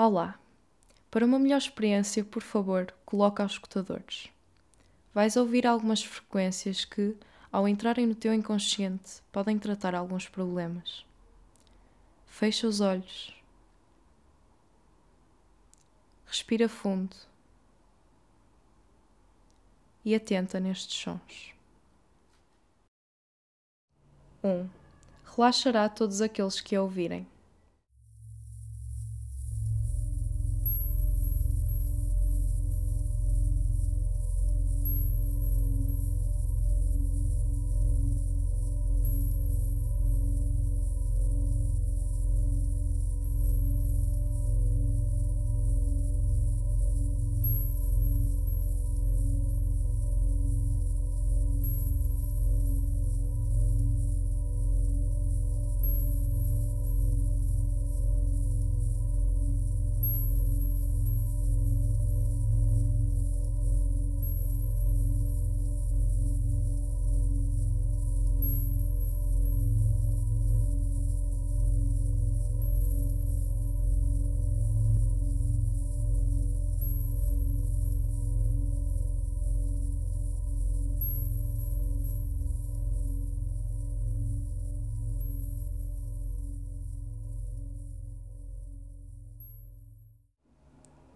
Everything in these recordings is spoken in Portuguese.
Olá! Para uma melhor experiência, por favor, coloca os escutadores. Vais ouvir algumas frequências que, ao entrarem no teu inconsciente, podem tratar alguns problemas. Fecha os olhos. Respira fundo. E atenta nestes sons. 1. Um, relaxará todos aqueles que a ouvirem.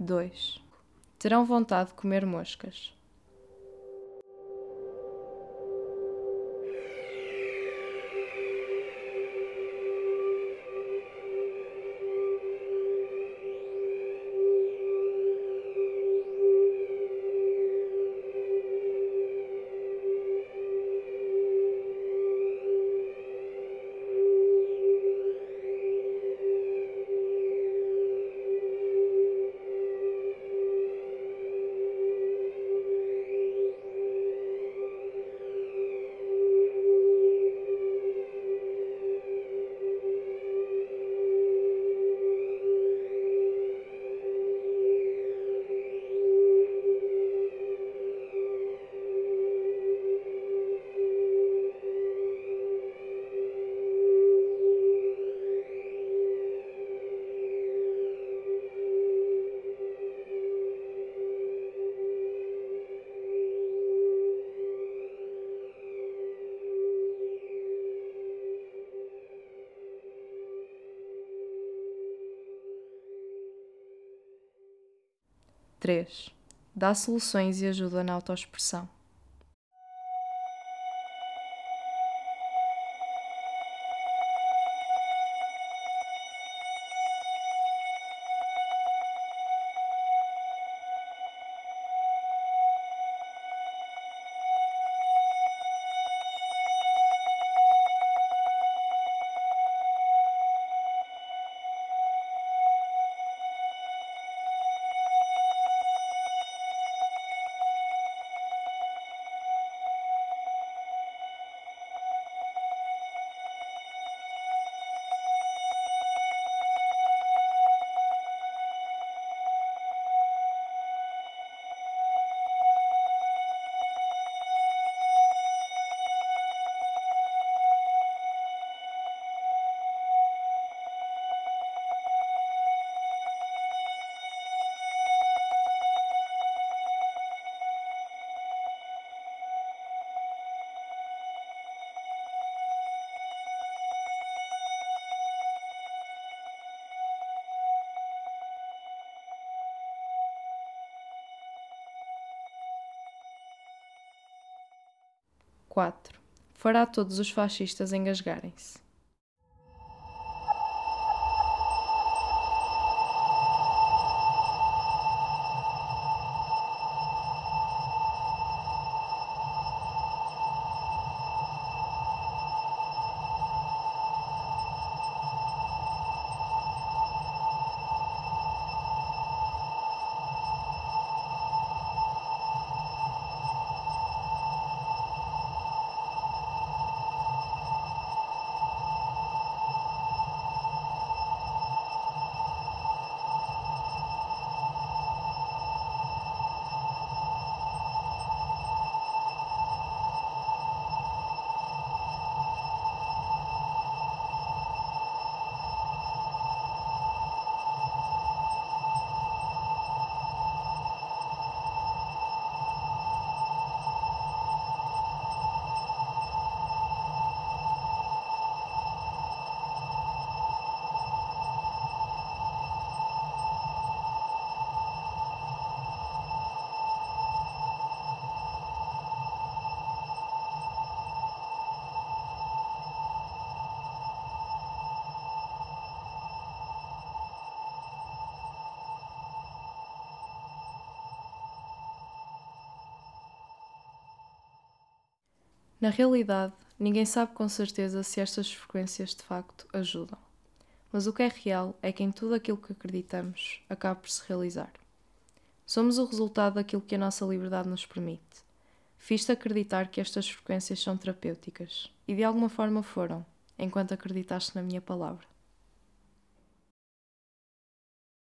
2. Terão vontade de comer moscas. Três, Dá soluções e ajuda na autoexpressão. 4. Fará todos os fascistas engasgarem-se. Na realidade, ninguém sabe com certeza se estas frequências de facto ajudam. Mas o que é real é que em tudo aquilo que acreditamos acaba por se realizar. Somos o resultado daquilo que a nossa liberdade nos permite. Fiz-te acreditar que estas frequências são terapêuticas e de alguma forma foram, enquanto acreditaste na minha palavra.